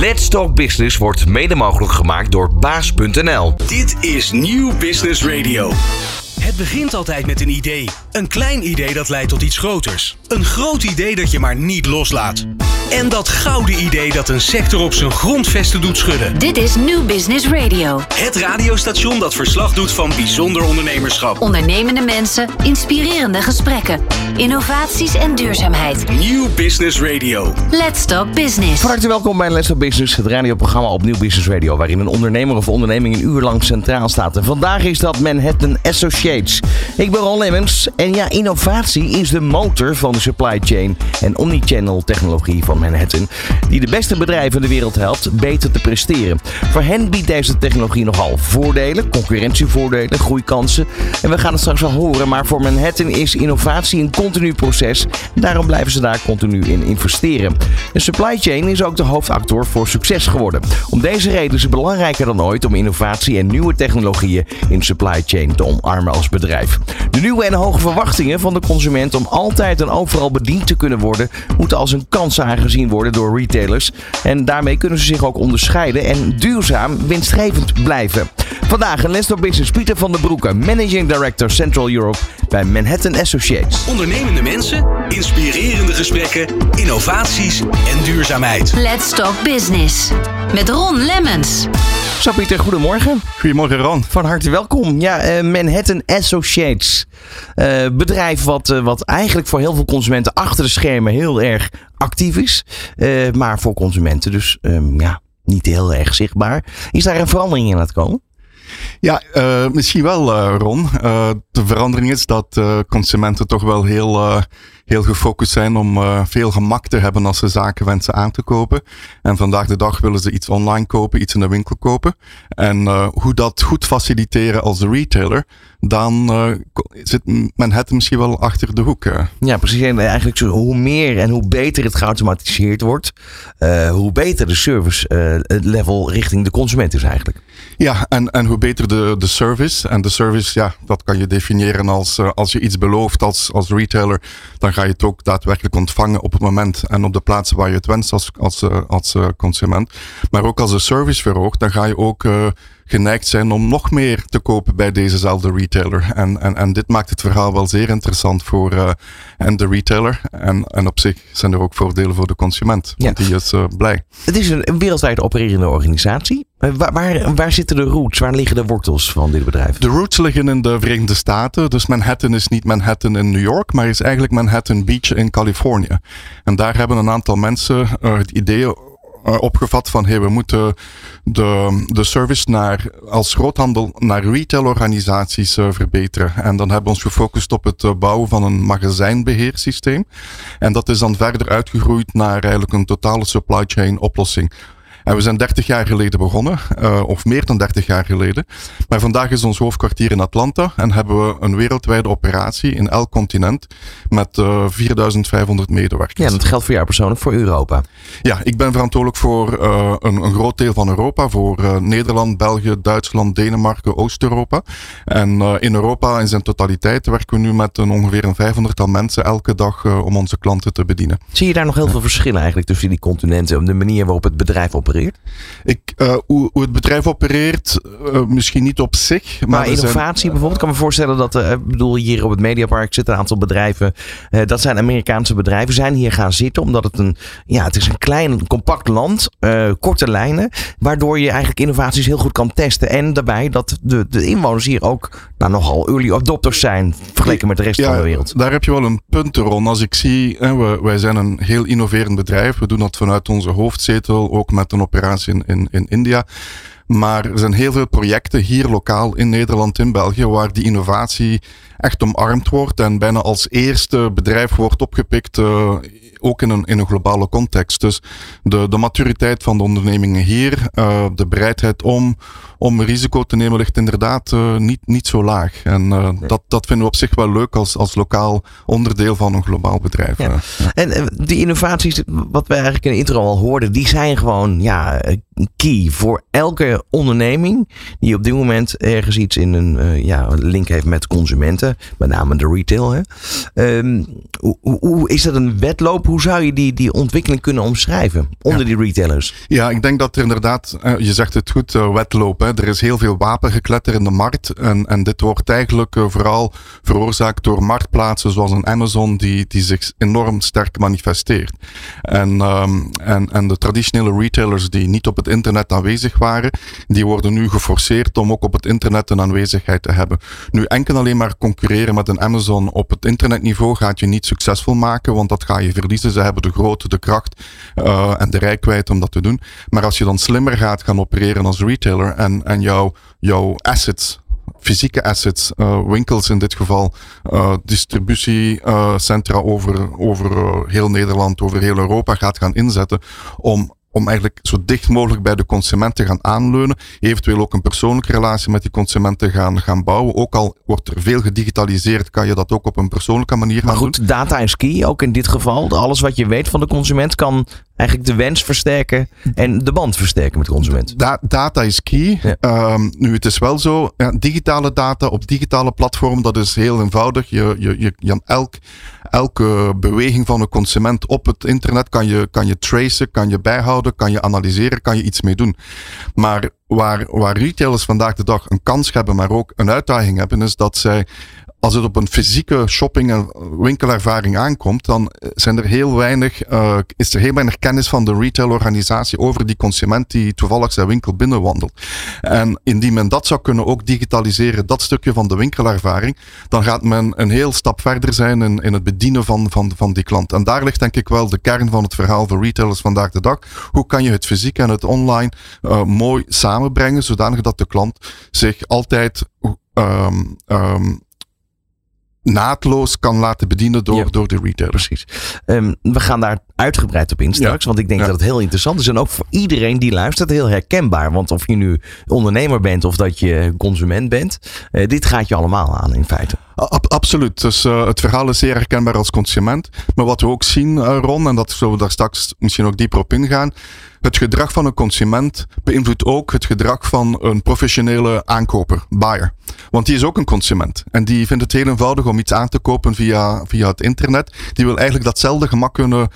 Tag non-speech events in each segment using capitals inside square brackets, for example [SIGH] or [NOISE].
Let's Talk Business wordt mede mogelijk gemaakt door baas.nl. Dit is Nieuw Business Radio. Het begint altijd met een idee. Een klein idee dat leidt tot iets groters. Een groot idee dat je maar niet loslaat. En dat gouden idee dat een sector op zijn grondvesten doet schudden. Dit is New Business Radio. Het radiostation dat verslag doet van bijzonder ondernemerschap. Ondernemende mensen, inspirerende gesprekken, innovaties en duurzaamheid. Nieuw Business Radio. Let's Talk Business. Van harte welkom bij Let's Talk Business, het radioprogramma op Nieuw Business Radio, waarin een ondernemer of onderneming een uur lang centraal staat. En vandaag is dat Manhattan Associates. Ik ben Ron Lemmens en ja, innovatie is de motor van de supply chain en omnichannel technologie van Manhattan, die de beste bedrijven in de wereld helpt beter te presteren. Voor hen biedt deze technologie nogal voordelen, concurrentievoordelen, groeikansen. En we gaan het straks wel horen, maar voor Manhattan is innovatie een continu proces. Daarom blijven ze daar continu in investeren. De supply chain is ook de hoofdactor voor succes geworden. Om deze reden is het belangrijker dan ooit om innovatie en nieuwe technologieën in supply chain te omarmen als bedrijf. De nieuwe en hoge verwachtingen van de consument om altijd en overal bediend te kunnen worden, moeten als een kans aangezien worden door retailers. En daarmee kunnen ze zich ook onderscheiden en duurzaam winstgevend blijven. Vandaag een Les door Business Pieter van der Broeke, Managing Director Central Europe bij Manhattan Associates. Ondernemende mensen, inspirerende gesprekken, innovaties en duurzaamheid. Let's Talk Business. Met Ron Lemmens. Zo Pieter, goedemorgen. Goedemorgen Ron. Van harte welkom. Ja, eh, Manhattan Associates. Eh, bedrijf wat, eh, wat eigenlijk voor heel veel consumenten achter de schermen heel erg actief is. Maar voor consumenten dus ehm, ja, niet heel erg zichtbaar. Is daar een verandering in aan het komen? Ja, misschien wel Ron. De verandering is dat consumenten toch wel heel, heel gefocust zijn om eh, veel gemak te hebben als ze zaken wensen aan te kopen. En vandaag de dag willen ze iets online kopen, iets in de winkel kopen. En eh, hoe dat goed faciliteren als retailer, dan eh, zit Manhattan misschien wel achter de hoek. Ja, precies. En eigenlijk zo, hoe meer en hoe beter het geautomatiseerd wordt, hoe beter de service level richting de consument is eigenlijk. Ja, en, en hoe beter de, de service. En de service, ja, dat kan je definiëren als eh, als je iets belooft als, als retailer, dan ga je het ook daadwerkelijk ontvangen op het moment en op de plaatsen waar je het wenst als, als, eh, als eh, consument. Maar ook als de service verhoogt, dan ga je ook geneigd zijn om nog meer te kopen bij dezezelfde retailer. En, en, en dit maakt het verhaal wel zeer interessant voor eh, en de retailer. En, en op zich zijn er ook voordelen voor de consument, want Ja. die is eh, blij. Het is een, wereldwijd opererende organisatie. Eh, Waar, waar, waar zitten de roots? Waar liggen de wortels van dit bedrijf? De roots liggen in de Verenigde Staten. Dus Manhattan is niet Manhattan in New York, maar is eigenlijk Manhattan Beach in Californië. En daar hebben een aantal mensen het idee eh, opgevat van hey, we moeten de, de service naar, als groothandel naar retailorganisaties eh, verbeteren. En dan hebben we ons gefocust op het eh, bouwen van een magazijnbeheersysteem. En dat is dan verder uitgegroeid naar eigenlijk een totale supply chain oplossing. En we zijn 30 jaar geleden begonnen, eh, of meer dan 30 jaar geleden. Maar vandaag is ons hoofdkwartier in Atlanta en hebben we een wereldwijde operatie in elk continent met eh 4500 medewerkers. Ja, dat geldt voor jou persoonlijk, voor Europa. Ja, ik ben verantwoordelijk voor eh, een, een groot deel van Europa. Voor Nederland, België, Duitsland, Denemarken, Oost-Europa. En in Europa in zijn totaliteit werken we nu met een ongeveer een 500 mensen elke dag om onze klanten te bedienen. Zie je daar nog heel veel verschillen eigenlijk tussen die continenten en de manier waarop het bedrijf opereert? Ik, eh, hoe, hoe het bedrijf opereert, eh, misschien niet op zich. Maar, Maar zijn- innovatie bijvoorbeeld, ik kan me voorstellen dat, eh, ik bedoel, hier op het Mediapark zitten een aantal bedrijven. dat zijn Amerikaanse bedrijven, zijn hier gaan zitten omdat het een, ja, het is een klein, compact land, korte lijnen, waardoor je eigenlijk innovaties heel goed kan testen. En daarbij dat de, de inwoners hier ook nou, nogal early adopters zijn, vergeleken met de rest van de wereld. Daar heb je wel een punt, Ron. Als ik zie, hè, we, wij zijn een heel innoverend bedrijf. We doen dat vanuit onze hoofdzetel, ook met een operatie in, in, in India. Maar er zijn heel veel projecten hier lokaal in Nederland, in België, waar die innovatie echt omarmd wordt en bijna als eerste bedrijf wordt opgepikt, eh, ook in een, in een globale context. Dus de, de maturiteit van de ondernemingen hier, eh, de bereidheid om, om risico te nemen, ligt inderdaad eh, niet, niet zo laag. En dat, dat vinden we op zich wel leuk als, als lokaal onderdeel van een globaal bedrijf. Ja. En die innovaties, wat we eigenlijk in de intro al hoorden, die zijn gewoon ja, key voor elke onderneming die op dit moment ergens iets in een ja, link heeft met consumenten, met name de retail. Hè? Um, hoe, hoe, is dat een wedloop? Hoe zou je die, die ontwikkeling kunnen omschrijven onder die retailers? Ja, ik denk dat er inderdaad, uh, je zegt het goed, uh, wedloop. Hè? Er is heel veel wapengekletter in de markt en, en dit wordt eigenlijk vooral veroorzaakt door marktplaatsen zoals een Amazon die, die zich enorm sterk manifesteert. En, um, en, en de traditionele retailers die niet op het internet aanwezig waren, die worden nu geforceerd om ook op het internet een aanwezigheid te hebben. Nu, enkel alleen maar concurreren met een Amazon op het internetniveau gaat je niet succesvol maken, want dat ga je verliezen. Ze hebben de grootte, de kracht uh, en de rijkwijde om dat te doen. Maar als je dan slimmer gaat gaan opereren als retailer en, en jouw, jouw assets fysieke assets, uh, winkels in dit geval, uh, distributiecentra over, over heel Nederland, over heel Europa gaat gaan inzetten om om eigenlijk zo dicht mogelijk bij de consument te gaan aanleunen. Eventueel ook een persoonlijke relatie met die consument te gaan, gaan bouwen. Ook al wordt er veel gedigitaliseerd, kan je dat ook op een persoonlijke manier maar goed, doen. data is key, ook in dit geval. Alles wat je weet van de consument kan eigenlijk de wens versterken en de band versterken met de consument. Da data is key. Ja. Um, nu, het is wel zo, ja, digitale data op digitale platformen, dat is heel eenvoudig. Je, je, je, je elk, elke beweging van een consument op het internet kan je, kan je tracen, kan je bijhouden, kan je analyseren, kan je iets mee doen. Maar waar, waar retailers vandaag de dag een kans hebben, maar ook een uitdaging hebben, is dat zij als het op een fysieke shopping- en winkelervaring aankomt, dan zijn er heel weinig, uh, is er heel weinig kennis van de retailorganisatie over die consument die toevallig zijn winkel binnenwandelt. En indien men dat zou kunnen ook digitaliseren, dat stukje van de winkelervaring, dan gaat men een heel stap verder zijn in, in het bedienen van, van, van die klant. En daar ligt denk ik wel de kern van het verhaal voor retailers vandaag de dag. Hoe kan je het fysiek en het online uh, mooi samenbrengen, zodanig dat de klant zich altijd um, um, naadloos kan laten bedienen door, Ja. door de retailer. Precies. Ehm, we gaan daar uitgebreid op in straks, Ja. want ik denk Ja. dat het heel interessant is en ook voor iedereen die luistert heel herkenbaar. Want of je nu ondernemer bent of dat je consument bent, eh, dit gaat je allemaal aan in feite. Ab- absoluut. Dus uh, het verhaal is zeer herkenbaar als consument. Maar wat we ook zien, uh, Ron, en dat zullen we daar straks misschien ook dieper op ingaan. Het gedrag van een consument beïnvloedt ook het gedrag van een professionele aankoper, buyer. Want die is ook een consument. En die vindt het heel eenvoudig om iets aan te kopen via, via het internet. Die wil eigenlijk datzelfde gemak kunnen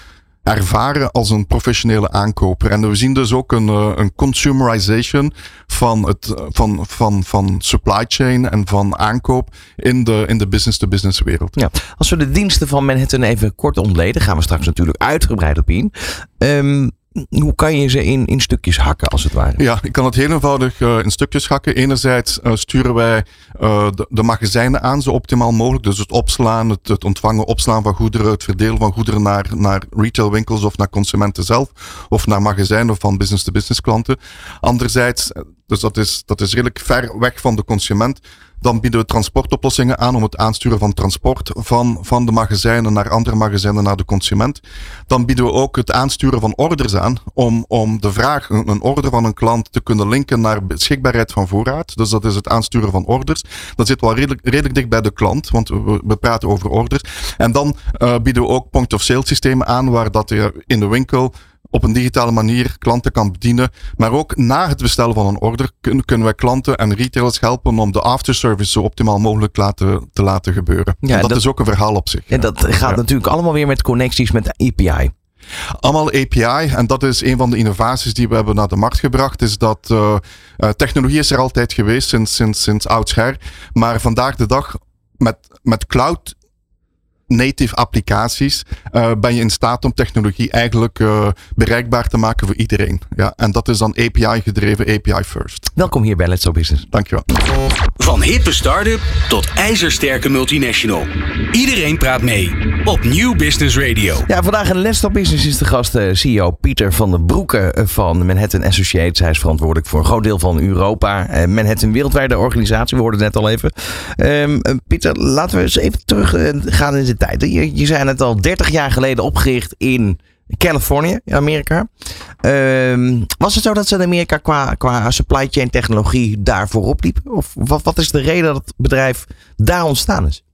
ervaren als een professionele aankoper. En we zien dus ook een, uh, een consumerization van, het, van, van, van supply chain en van aankoop in de, in de business-to-business wereld. Ja. Als we de diensten van Manhattan even kort ontleden, gaan we straks natuurlijk uitgebreid op in. Ehm, hoe kan je ze in, in stukjes hakken, als het ware? Ja, ik kan het heel eenvoudig uh, in stukjes hakken. Enerzijds uh, sturen wij de, de, magazijnen aan zo optimaal mogelijk. Dus het opslaan, het, het, ontvangen, opslaan van goederen, het verdelen van goederen naar, naar retailwinkels of naar consumenten zelf. Of naar magazijnen van business-to-business klanten. Anderzijds, dus dat is, dat is redelijk ver weg van de consument. Dan bieden we transportoplossingen aan om het aansturen van transport van, van de magazijnen naar andere magazijnen naar de consument. Dan bieden we ook het aansturen van orders aan om, om de vraag, een order van een klant te kunnen linken naar beschikbaarheid van voorraad. Dus dat is het aansturen van orders. Dat zit wel redelijk, redelijk dicht bij de klant, want we, praten over orders. En dan uh, bieden we ook point-of-sale systemen aan waar dat je in de winkel op een digitale manier klanten kan bedienen. Maar ook na het bestellen van een order kunnen, kunnen wij klanten en retailers helpen om de afterservice zo optimaal mogelijk laten, te laten gebeuren. Ja, dat, dat- is ook een verhaal op zich. En dat gaat Ja. natuurlijk allemaal weer met connecties met de API. Allemaal API. En dat is een van de innovaties die we hebben naar de markt gebracht. Is dat uh, uh, technologie is er altijd geweest sinds, sinds, sinds oudsher. Maar vandaag de dag met, met cloud native applicaties uh, ben je in staat om technologie eigenlijk uh, bereikbaar te maken voor iedereen. Ja, en dat is dan API gedreven, API first. Welkom hier bij Let's Go Business. Dankjewel. Van hippe start-up tot ijzersterke multinational. Iedereen praat mee op Nieuw Business Radio. Ja, vandaag in Let's Go Business is de gast eh, CEO Pieter van den Broeke eh, van Manhattan Associates. Hij is verantwoordelijk voor een groot deel van Europa. Eh, Manhattan, een wereldwijde organisatie, we hoorden het net al even. Um, uh, Pieter, laten we eens even terug uh, gaan in de Je, je het al 30 jaar geleden opgericht in Californië, in Amerika. Um, was het zo dat ze in Amerika qua, qua supply chain technologie daar voorop liepen? Of wat, is de reden dat het bedrijf daar ontstaan is?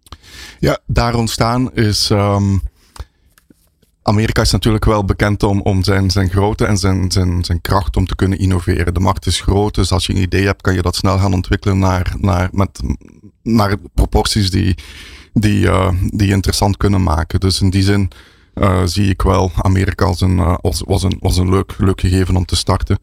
Ja, daar ontstaan is. Um, Amerika is natuurlijk wel bekend om, om zijn, zijn grootte en zijn, zijn, zijn kracht om te kunnen innoveren. De markt is groot, dus als je een idee hebt, kan je dat snel gaan ontwikkelen naar, naar, met, naar proporties die, die, uh, die interessant kunnen maken. Dus in die zin uh, zie ik wel Amerika als een, uh, als, was een, was een leuk, leuk gegeven om te starten.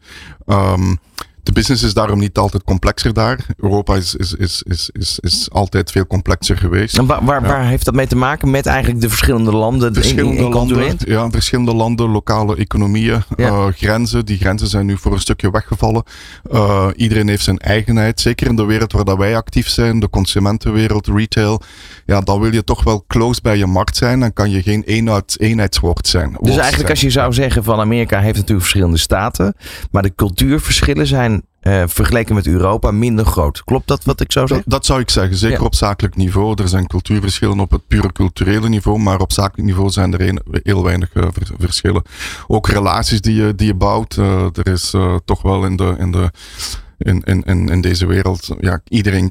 Um, de business is daarom niet altijd complexer daar. Europa is, is, is, is, is, is altijd veel complexer geweest. En waar, waar, waar heeft dat mee te maken met eigenlijk de verschillende landen? Verschillende in, in landen, ja, verschillende landen, lokale economieën, ja. uh, grenzen. Die grenzen zijn nu voor een stukje weggevallen. Uh, iedereen heeft zijn eigenheid. Zeker in de wereld waar dat wij actief zijn, de consumentenwereld, retail. Ja, dan wil je toch wel close bij je markt zijn. Dan kan je geen eenheid, eenheidswoord zijn. Dus eigenlijk als je zou zeggen van Amerika heeft natuurlijk verschillende staten. Maar de cultuurverschillen zijn uh, vergeleken met Europa minder groot. Klopt dat wat ik zou zeggen? Dat, dat zou ik zeggen. Zeker ja. op zakelijk niveau. Er zijn cultuurverschillen op het pure culturele niveau. Maar op zakelijk niveau zijn er een, heel weinig uh, verschillen. Ook relaties die je, die je bouwt. Uh, er is toch wel in, de, in, de, in, in, in deze wereld. Ja, iedereen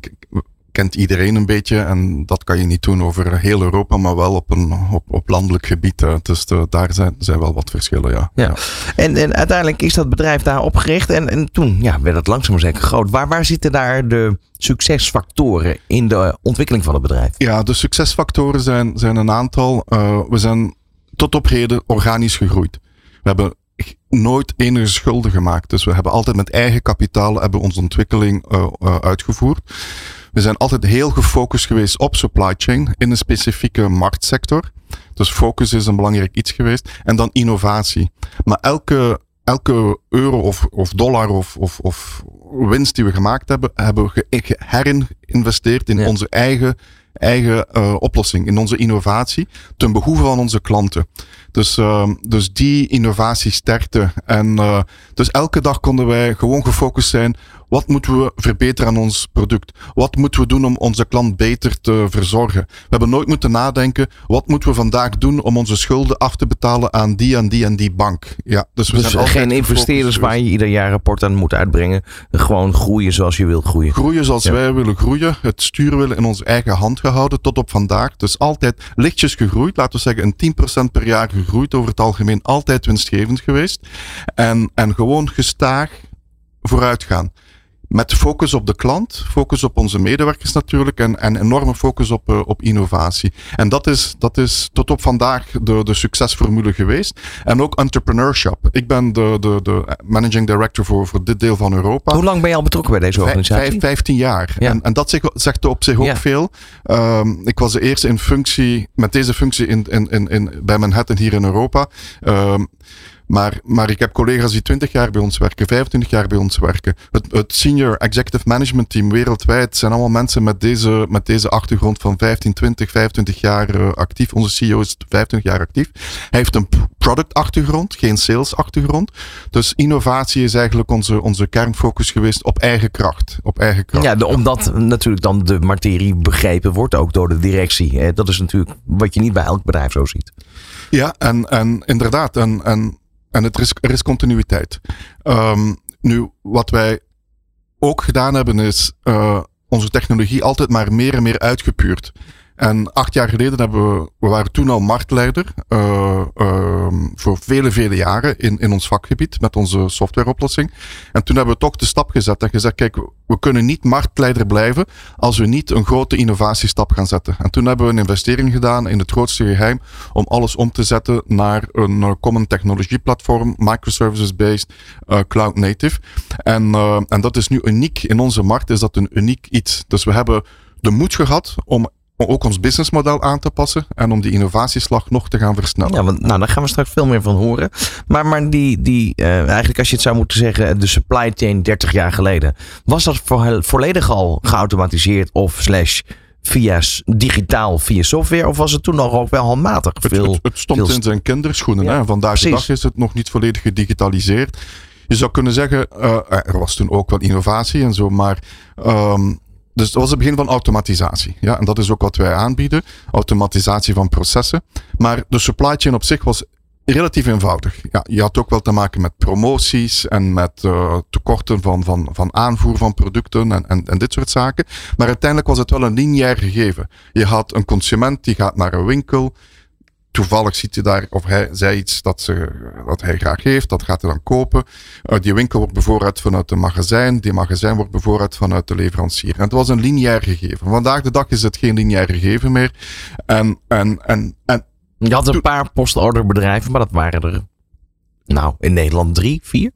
kent iedereen een beetje. En dat kan je niet doen over heel Europa, maar wel op, een, op, op landelijk gebied. Dus de, daar zijn, zijn wel wat verschillen, ja. ja. En, en uiteindelijk is dat bedrijf daar opgericht. En, en toen ja, werd het langzaam zeker groot. Waar, waar zitten daar de succesfactoren in de ontwikkeling van het bedrijf? Ja, de succesfactoren zijn, zijn een aantal. Uh, we zijn tot op heden organisch gegroeid. We hebben nooit enige schulden gemaakt. Dus we hebben altijd met eigen kapitaal hebben onze ontwikkeling uh, uh, uitgevoerd. We zijn altijd heel gefocust geweest op supply chain in een specifieke marktsector. Dus focus is een belangrijk iets geweest. En dan innovatie. Maar elke, elke euro of, of dollar of, of, of winst die we gemaakt hebben, hebben we herinvesteerd in ja. onze eigen, eigen uh, oplossing, in onze innovatie, ten behoeve van onze klanten. Dus, uh, dus die innovatie sterkte. En uh, dus elke dag konden wij gewoon gefocust zijn wat moeten we verbeteren aan ons product? Wat moeten we doen om onze klant beter te verzorgen? We hebben nooit moeten nadenken, wat moeten we vandaag doen om onze schulden af te betalen aan die en die en die bank? Ja, dus we dus zijn geen investeerders waar je ieder jaar rapport aan moet uitbrengen. Gewoon groeien zoals je wilt groeien. Groeien zoals ja. wij willen groeien. Het stuur willen in onze eigen hand gehouden tot op vandaag. Dus altijd lichtjes gegroeid. Laten we zeggen een 10% per jaar gegroeid. Over het algemeen altijd winstgevend geweest. En, en gewoon gestaag vooruit gaan met focus op de klant, focus op onze medewerkers natuurlijk en, en enorme focus op, uh, op innovatie. En dat is, dat is tot op vandaag de, de succesformule geweest. En ook entrepreneurship. Ik ben de, de, de managing director voor, voor dit deel van Europa. Hoe lang ben je al betrokken bij deze organisatie? Vijf, vijftien jaar. Ja. En, en dat zegt, zegt op zich ook ja. veel. Um, ik was de eerste in functie, met deze functie in, in, in, in, bij Manhattan hier in Europa. Um, maar, maar ik heb collega's die 20 jaar bij ons werken, 25 jaar bij ons werken. Het, het senior executive management team wereldwijd zijn allemaal mensen met deze, met deze achtergrond van 15, 20, 25 jaar uh, actief. Onze CEO is 25 jaar actief. Hij heeft een product achtergrond, geen sales achtergrond. Dus innovatie is eigenlijk onze, onze kernfocus geweest op eigen kracht. Op eigen kracht. Ja, de, omdat natuurlijk dan de materie begrepen wordt ook door de directie. Dat is natuurlijk wat je niet bij elk bedrijf zo ziet. Ja, en, en inderdaad. En, en en het is, er is continuïteit. Um, nu, wat wij ook gedaan hebben, is uh, onze technologie altijd maar meer en meer uitgepuurd. En acht jaar geleden hebben we, we waren toen al marktleider uh, voor vele, vele jaren in, in ons vakgebied met onze softwareoplossing. En toen hebben we toch de stap gezet en gezegd, kijk, we kunnen niet marktleider blijven als we niet een grote innovatiestap gaan zetten. En toen hebben we een investering gedaan in het grootste geheim om alles om te zetten naar een uh, common technology platform, microservices-based, uh, cloud native. En, en dat is nu uniek in onze markt, is dat een uniek iets. Dus we hebben de moed gehad om om ook ons businessmodel aan te passen en om die innovatieslag nog te gaan versnellen. Ja, want nou, daar gaan we straks veel meer van horen. Maar, maar die, die uh, eigenlijk als je het zou moeten zeggen, de supply chain 30 jaar geleden, was dat vo volledig al geautomatiseerd of slash via digitaal, via software? Of was het toen nog ook wel handmatig? Veel, het, het stond veel... in zijn kinderschoenen. Ja, hè? Vandaag de dag is het nog niet volledig gedigitaliseerd. Je zou kunnen zeggen, uh, er was toen ook wel innovatie en zo, maar um, dus dat was het begin van automatisatie. Ja, en dat is ook wat wij aanbieden. Automatisatie van processen. Maar de supply chain op zich was relatief eenvoudig. Ja, je had ook wel te maken met promoties en met uh, tekorten van, van, van aanvoer van producten en, en, en dit soort zaken. Maar uiteindelijk was het wel een lineair gegeven. Je had een consument die gaat naar een winkel, toevallig ziet hij daar, of hij zei iets dat, ze, dat hij graag heeft, dat gaat hij dan kopen. Uh, die winkel wordt bevoorraad vanuit de magazijn, die magazijn wordt bevoorraad vanuit de leverancier. En het was een lineair gegeven. Vandaag de dag is het geen lineair gegeven meer. En, en, en, en je had een paar postorderbedrijven, maar dat waren er, nou, in Nederland drie, vier?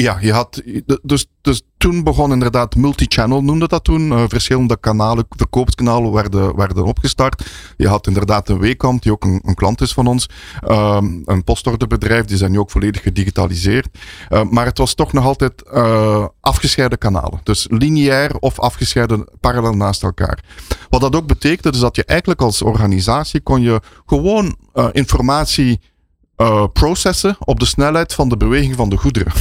Ja, je had, dus, dus toen begon inderdaad multi-channel, noemde dat toen. Uh, verschillende kanalen, verkoopskanalen werden, werden opgestart. Je had inderdaad een Weekant, die ook een, klant is van ons. Um, een postorderbedrijf, die zijn nu ook volledig gedigitaliseerd. Uh, maar het was toch nog altijd uh, afgescheiden kanalen. Dus lineair of afgescheiden parallel naast elkaar. Wat dat ook betekende, is dat je eigenlijk als organisatie kon je gewoon informatie processen op de snelheid van de beweging van de goederen.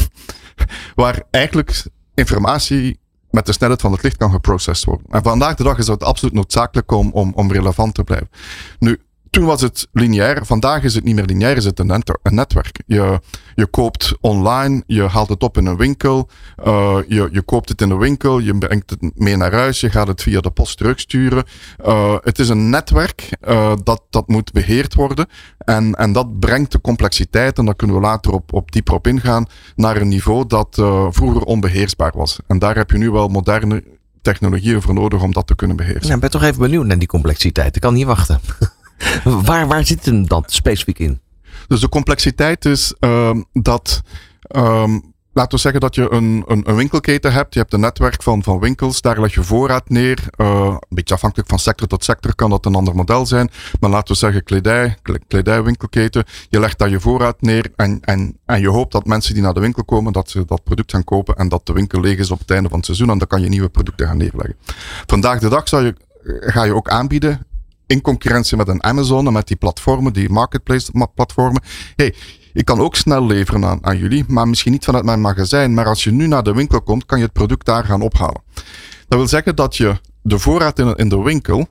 Waar eigenlijk informatie met de snelheid van het licht kan geprocessed worden. En vandaag de dag is het absoluut noodzakelijk om, om, om relevant te blijven. Nu, toen was het lineair. Vandaag is het niet meer lineair, is het een, netwerk. Je, je koopt online, je haalt het op in een winkel, uh, je, je koopt het in de winkel, je brengt het mee naar huis, je gaat het via de post terugsturen. Uh, het is een netwerk uh, dat, dat moet beheerd worden. En, en dat brengt de complexiteit, en daar kunnen we later op, op dieper op ingaan, naar een niveau dat vroeger onbeheersbaar was. En daar heb je nu wel moderne technologieën voor nodig om dat te kunnen beheersen. Ja, ben toch even benieuwd naar die complexiteit. Ik kan niet wachten. [LAUGHS] waar, waar zit hem dan specifiek in? Dus de complexiteit is um, dat. Um, laten we zeggen dat je een, een, een, winkelketen hebt. Je hebt een netwerk van, van winkels. Daar leg je voorraad neer. Uh, een beetje afhankelijk van sector tot sector kan dat een ander model zijn. Maar laten we zeggen kledij, kledijwinkelketen. Je legt daar je voorraad neer. En, en, en je hoopt dat mensen die naar de winkel komen, dat ze dat product gaan kopen. En dat de winkel leeg is op het einde van het seizoen. En dan kan je nieuwe producten gaan neerleggen. Vandaag de dag zou je, ga je ook aanbieden in concurrentie met een Amazon en met die platformen, die marketplace platformen. Hey, ik kan ook snel leveren aan, aan jullie, maar misschien niet vanuit mijn magazijn. Maar als je nu naar de winkel komt, kan je het product daar gaan ophalen. Dat wil zeggen dat je de voorraad in, in de winkel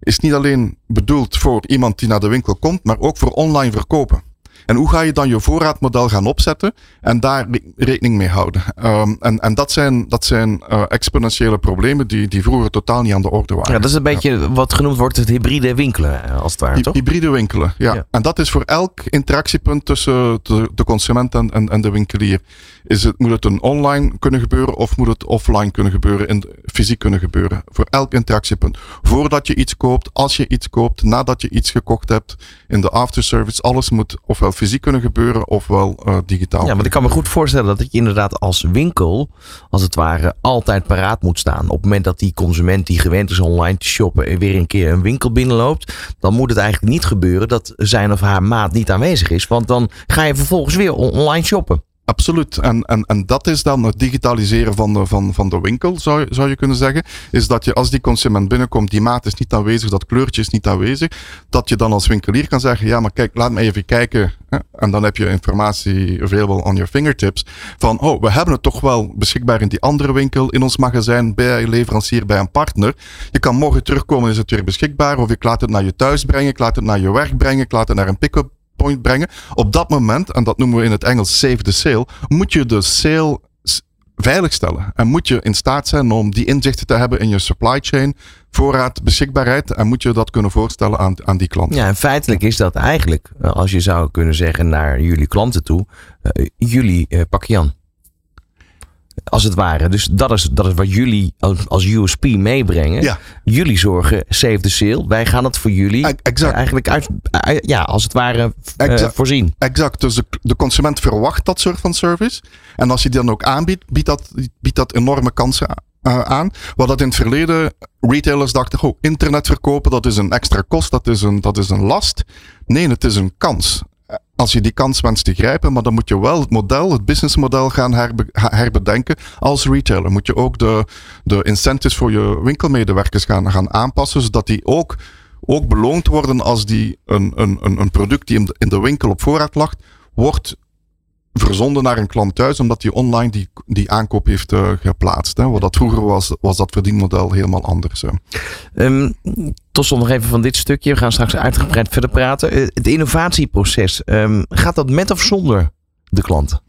is niet alleen bedoeld voor iemand die naar de winkel komt, maar ook voor online verkopen. En hoe ga je dan je voorraadmodel gaan opzetten en daar rekening mee houden? Um, en, en dat zijn, dat zijn uh, exponentiële problemen die, die vroeger totaal niet aan de orde waren. Ja, dat is een beetje wat genoemd wordt het hybride winkelen, eh, als het ware, toch? Hybride winkelen, ja. ja. En dat is voor elk interactiepunt tussen de, de consument en, en, en de winkelier. Is het, moet het een online kunnen gebeuren of moet het offline kunnen gebeuren, in, fysiek kunnen gebeuren? Voor elk interactiepunt. Voordat je iets koopt, als je iets koopt, nadat je iets gekocht hebt, in de afterservice, alles moet ofwel fysiek kunnen gebeuren ofwel uh, digitaal. Ja, want ik kan me goed voorstellen dat je inderdaad als winkel, als het ware, altijd paraat moet staan. Op het moment dat die consument die gewend is online te shoppen en weer een keer een winkel binnenloopt, dan moet het eigenlijk niet gebeuren dat zijn of haar maat niet aanwezig is. Want dan ga je vervolgens weer online shoppen. Absoluut. En, en, en dat is dan het digitaliseren van de, van, van de winkel, zou, zou je kunnen zeggen. Is dat je als die consument binnenkomt, die maat is niet aanwezig, dat kleurtje is niet aanwezig. Dat je dan als winkelier kan zeggen, ja, maar kijk, laat me even kijken. En dan heb je informatie available on your fingertips. Van, oh, we hebben het toch wel beschikbaar in die andere winkel, in ons magazijn, bij een leverancier, bij een partner. Je kan morgen terugkomen, is het weer beschikbaar. Of ik laat het naar je thuis brengen, ik laat het naar je werk brengen, ik laat het naar een pick-up brengen. Op dat moment, en dat noemen we in het Engels save the sale, moet je de sale veiligstellen. En moet je in staat zijn om die inzichten te hebben in je supply chain, voorraad, beschikbaarheid. En moet je dat kunnen voorstellen aan, aan die klant. Ja, en feitelijk is dat eigenlijk, eh, als je zou kunnen zeggen naar jullie klanten toe, uh, jullie uh, pak Jan. Als het ware. Dus dat is, dat is wat jullie als, USP meebrengen. Ja. Jullie zorgen, save the sale. Wij gaan het voor jullie exact. eigenlijk uit, ja, als het ware exact. Uh, voorzien. Exact. Dus de, de, consument verwacht dat soort van service. En als je die dan ook aanbiedt, biedt dat, biedt dat enorme kansen uh, aan. Wat dat in het verleden retailers dachten, oh, internet verkopen, dat is een extra kost, dat is een, dat is een last. Nee, het is een kans als je die kans wenst te grijpen, maar dan moet je wel het model, het businessmodel gaan herbe herbedenken. Als retailer moet je ook de, de incentives voor je winkelmedewerkers gaan, gaan aanpassen, zodat die ook, ook beloond worden als die een, een, een product die in de, in de winkel op voorraad lag, wordt verzonden naar een klant thuis, omdat die online die, die aankoop heeft uh, geplaatst. Hè. Wat dat vroeger was, was dat verdienmodel helemaal anders. Um, tot slot nog even van dit stukje. We gaan straks uitgebreid verder praten. Eh, het innovatieproces, um, gaat dat met of zonder de klant?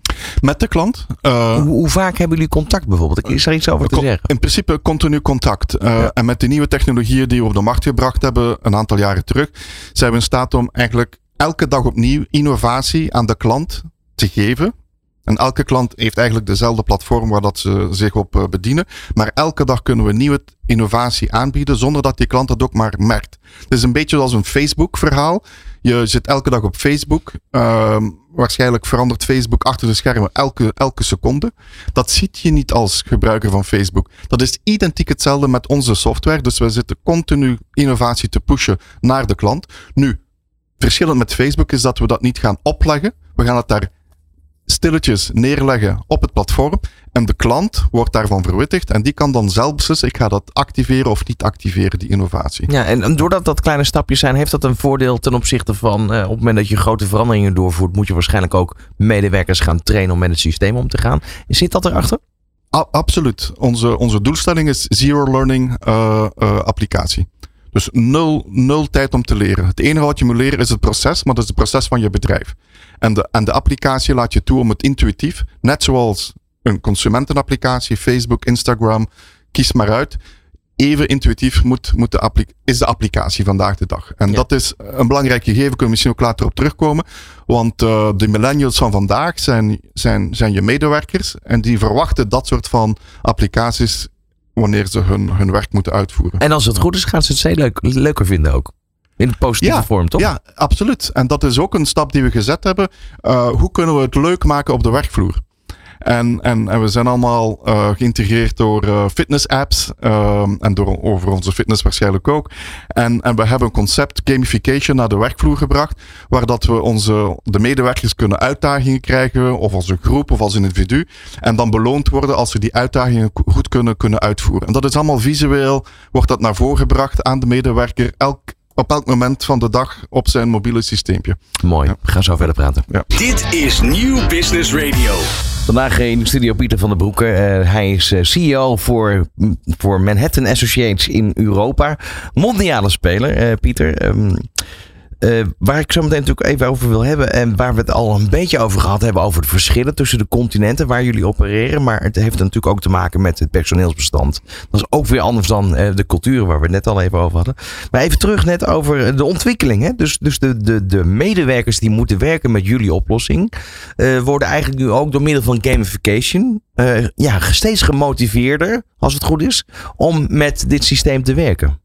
Met de klant. Uh, hoe, hoe, vaak hebben jullie contact bijvoorbeeld? Is er iets over te zeggen? In principe continu contact. Uh, ja. En met de nieuwe technologieën die we op de markt gebracht hebben, een aantal jaren terug, zijn we in staat om eigenlijk elke dag opnieuw innovatie aan de klant te geven. En elke klant heeft eigenlijk dezelfde platform waar dat ze zich op eh, bedienen. Maar elke dag kunnen we nieuwe innovatie aanbieden zonder dat die klant dat ook maar merkt. Het is een beetje zoals een Facebook verhaal. Je zit elke dag op Facebook. Ehm, waarschijnlijk verandert Facebook achter de schermen elke, elke seconde. Dat ziet je niet als gebruiker van Facebook. Dat is identiek hetzelfde met onze software. Dus we zitten continu innovatie te pushen naar de klant. Nu, verschillend met Facebook is dat we dat niet gaan opleggen. We gaan het daar stilletjes neerleggen op het platform. En de klant wordt daarvan verwittigd. En die kan dan zelf beslissen, ik ga dat activeren of niet activeren, die innovatie. Ja, en, doordat dat kleine stapjes zijn, heeft dat een voordeel ten opzichte van... eh, op het moment dat je grote veranderingen doorvoert... moet je waarschijnlijk ook medewerkers gaan trainen om met het systeem om te gaan. Zit dat erachter? A- absoluut. Onze, onze doelstelling is zero learning eh, eh, applicatie. Dus nul, nul tijd om te leren. Het enige wat je moet leren is het proces, maar dat is het proces van je bedrijf. En de, en de applicatie laat je toe om het intuïtief, net zoals een consumentenapplicatie, Facebook, Instagram, kies maar uit. Even intuïtief moet, moet de is de applicatie vandaag de dag. En Ja. dat is een belangrijk gegeven, kunnen we misschien ook later op terugkomen. Want eh, de millennials van vandaag zijn, zijn, zijn je medewerkers en die verwachten dat soort van applicaties wanneer ze hun, hun werk moeten uitvoeren. En als het goed is, gaan ze het steeds leuk, leuker vinden ook. In de positieve Ja, vorm, toch? Ja, absoluut. En dat is ook een stap die we gezet hebben. Uh, hoe kunnen we het leuk maken op de werkvloer? En, en, en we zijn allemaal uh, geïntegreerd door uh, fitness apps um, en door over onze fitness waarschijnlijk ook. En, en we hebben een concept gamification naar de werkvloer gebracht, waar dat we onze, de medewerkers kunnen uitdagingen krijgen, of als een groep of als individu, en dan beloond worden als ze die uitdagingen goed kunnen, kunnen uitvoeren. En dat is allemaal visueel, wordt dat naar voren gebracht aan de medewerker, elk op elk moment van de dag op zijn mobiele systeempje. Mooi, we gaan zo verder praten. Ja. Dit is Nieuw Business Radio. Vandaag in de studio Pieter van der Broeke. Uh, hij is uh, CEO voor, voor Manhattan Associates in Europa. Mondiale speler, uh, Pieter. Um, Uh, waar ik zo meteen natuurlijk even over wil hebben. En waar we het al een beetje over gehad hebben. Over de verschillen tussen de continenten waar jullie opereren. Maar het heeft natuurlijk ook te maken met het personeelsbestand. Dat is ook weer anders dan uh, de culturen waar we het net al even over hadden. Maar even terug net over de ontwikkeling. Hè? Dus, dus de, de, de medewerkers die moeten werken met jullie oplossing. Uh, worden eigenlijk nu ook door middel van gamification. ja, steeds gemotiveerder, als het goed is. Om met dit systeem te werken.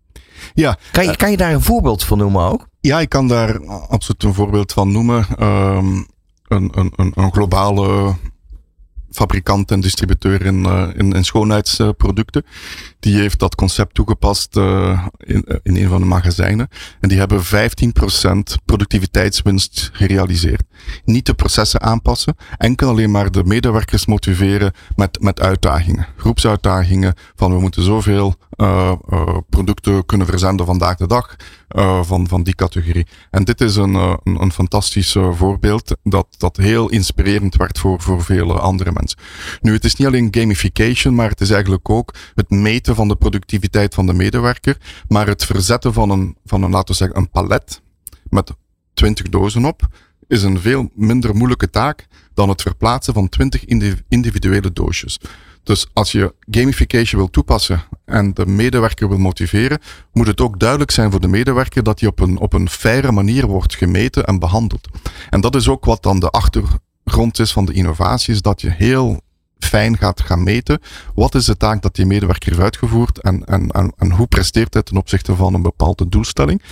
Ja, kan, je, kan je daar een voorbeeld van noemen ook? Ja, ik kan daar absoluut een voorbeeld van noemen. Um, een, een, een, een, globale fabrikant en distributeur in, in, in, schoonheidsproducten. Die heeft dat concept toegepast uh, in, in een van de magazijnen. En die hebben 15% productiviteitswinst gerealiseerd. Niet de processen aanpassen, enkel alleen maar de medewerkers motiveren met, met uitdagingen. Groepsuitdagingen van we moeten zoveel uh, producten kunnen verzenden vandaag de dag van, van die categorie. En dit is een, een, een fantastisch voorbeeld dat, dat heel inspirerend werd voor, voor vele andere mensen. Nu, het is niet alleen gamification, maar het is eigenlijk ook het meten van de productiviteit van de medewerker, maar het verzetten van een, van een laten we zeggen, een palet met 20 dozen op, is een veel minder moeilijke taak dan het verplaatsen van 20 individuele doosjes. Dus als je gamification wil toepassen en de medewerker wil motiveren, moet het ook duidelijk zijn voor de medewerker dat hij op een, op een faire manier wordt gemeten en behandeld. En dat is ook wat dan de achtergrond is van de innovatie, is dat je heel fijn gaat gaan meten. Wat is de taak dat die medewerker heeft uitgevoerd en, en, en, en hoe presteert hij ten opzichte van een bepaalde doelstelling?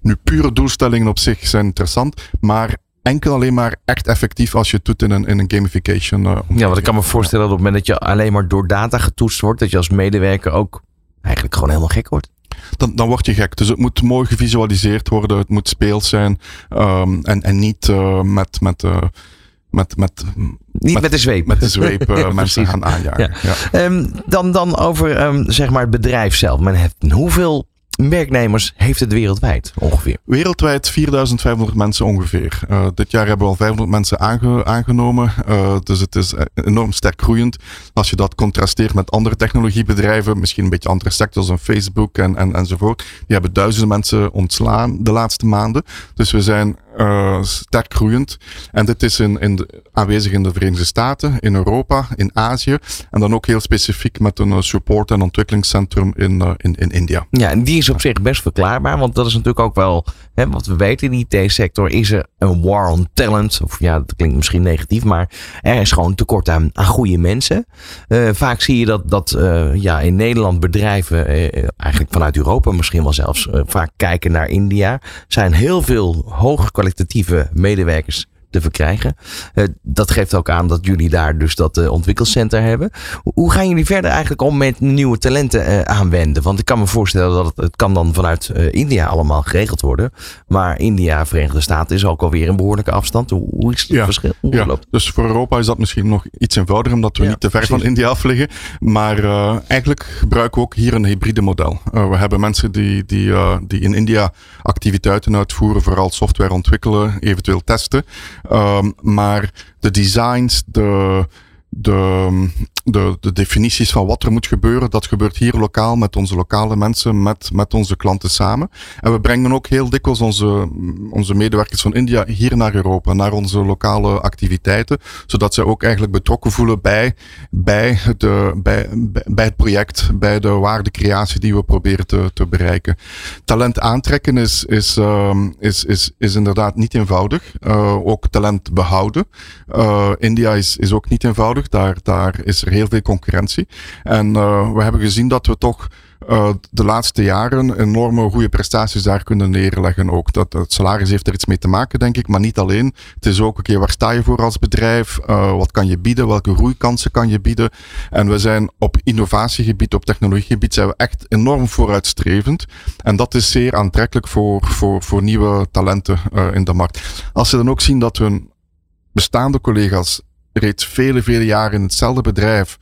Nu, pure doelstellingen op zich zijn interessant, maar enkel alleen maar echt effectief als je het doet in een, in een gamification. Uh, ja, want ik kan me voorstellen dat op het moment dat je alleen maar door data getoetst wordt, dat je als medewerker ook eigenlijk gewoon helemaal gek wordt. Dan, dan word je gek. Dus het moet mooi gevisualiseerd worden, het moet speels zijn um, en, en niet uh, met. met uh, met, met, Niet met, met de zweep. Met de zweep uh, [LAUGHS] mensen gaan aanjagen. Ja. Ja. Um, dan, dan over um, zeg maar het bedrijf zelf. Manhattan. Hoeveel werknemers heeft het wereldwijd ongeveer? Wereldwijd 4500 mensen ongeveer. Uh, dit jaar hebben we al 500 mensen aange, aangenomen. Uh, dus het is enorm sterk groeiend. Als je dat contrasteert met andere technologiebedrijven, misschien een beetje andere sectors, een Facebook en, en, enzovoort. Die hebben duizenden mensen ontslaan de laatste maanden. Dus we zijn uh, sterk groeiend. En dit is in, in de, aanwezig in de Verenigde Staten, in Europa, in Azië. En dan ook heel specifiek met een support- en ontwikkelingscentrum in, in, in India. Ja, en die is op zich best verklaarbaar. Want dat is natuurlijk ook wel Hè, wat we weten in de IT-sector is er een war on talent. Of ja, dat klinkt misschien negatief, maar er is gewoon tekort aan, goede mensen. Uh, vaak zie je dat, dat uh, ja, in Nederland bedrijven, uh, eigenlijk vanuit Europa misschien wel zelfs, vaak kijken naar India. Zijn heel veel hoogkwalitatieve medewerkers te verkrijgen. Uh, dat geeft ook aan dat jullie daar dus dat uh, ontwikkelcenter hebben. Hoe gaan jullie verder eigenlijk om met nieuwe talenten uh, aanwenden? Want ik kan me voorstellen dat het, het kan dan vanuit India allemaal geregeld worden. Maar India, Verenigde Staten is ook alweer een behoorlijke afstand. Hoe, is het ja, verschil? Hoe ja, dus voor Europa is dat misschien nog iets eenvoudiger omdat we ja, niet te ver precies. van India af liggen. Maar eigenlijk gebruiken we ook hier een hybride model. we hebben mensen die, die, die in India activiteiten uitvoeren, vooral software ontwikkelen, eventueel testen. Um, maar de designs, de, de, de, de, definities van wat er moet gebeuren, dat gebeurt hier lokaal met onze lokale mensen, met, met onze klanten samen. En we brengen ook heel dikwijls onze, onze medewerkers van India hier naar Europa, naar onze lokale activiteiten, zodat zij ook eigenlijk betrokken voelen bij, bij, de, bij, bij het project, bij de waardecreatie die we proberen te, te bereiken. Talent aantrekken is, is, uh, is, is, is inderdaad niet eenvoudig. Uh, ook talent behouden. Uh, India is, is ook niet eenvoudig. Daar, daar is er heel veel concurrentie. En uh, we hebben gezien dat we toch uh, de laatste jaren enorme goede prestaties daar kunnen neerleggen ook. Dat, het salaris heeft er iets mee te maken, denk ik, maar niet alleen. Het is ook, oké, okay, waar sta je voor als bedrijf? Uh, wat kan je bieden? Welke groeikansen kan je bieden? En we zijn op innovatiegebied, op technologiegebied, zijn we echt enorm vooruitstrevend. En dat is zeer aantrekkelijk voor, voor, voor nieuwe talenten in de markt. Als ze dan ook zien dat hun bestaande collega's reeds vele, vele jaren in hetzelfde bedrijf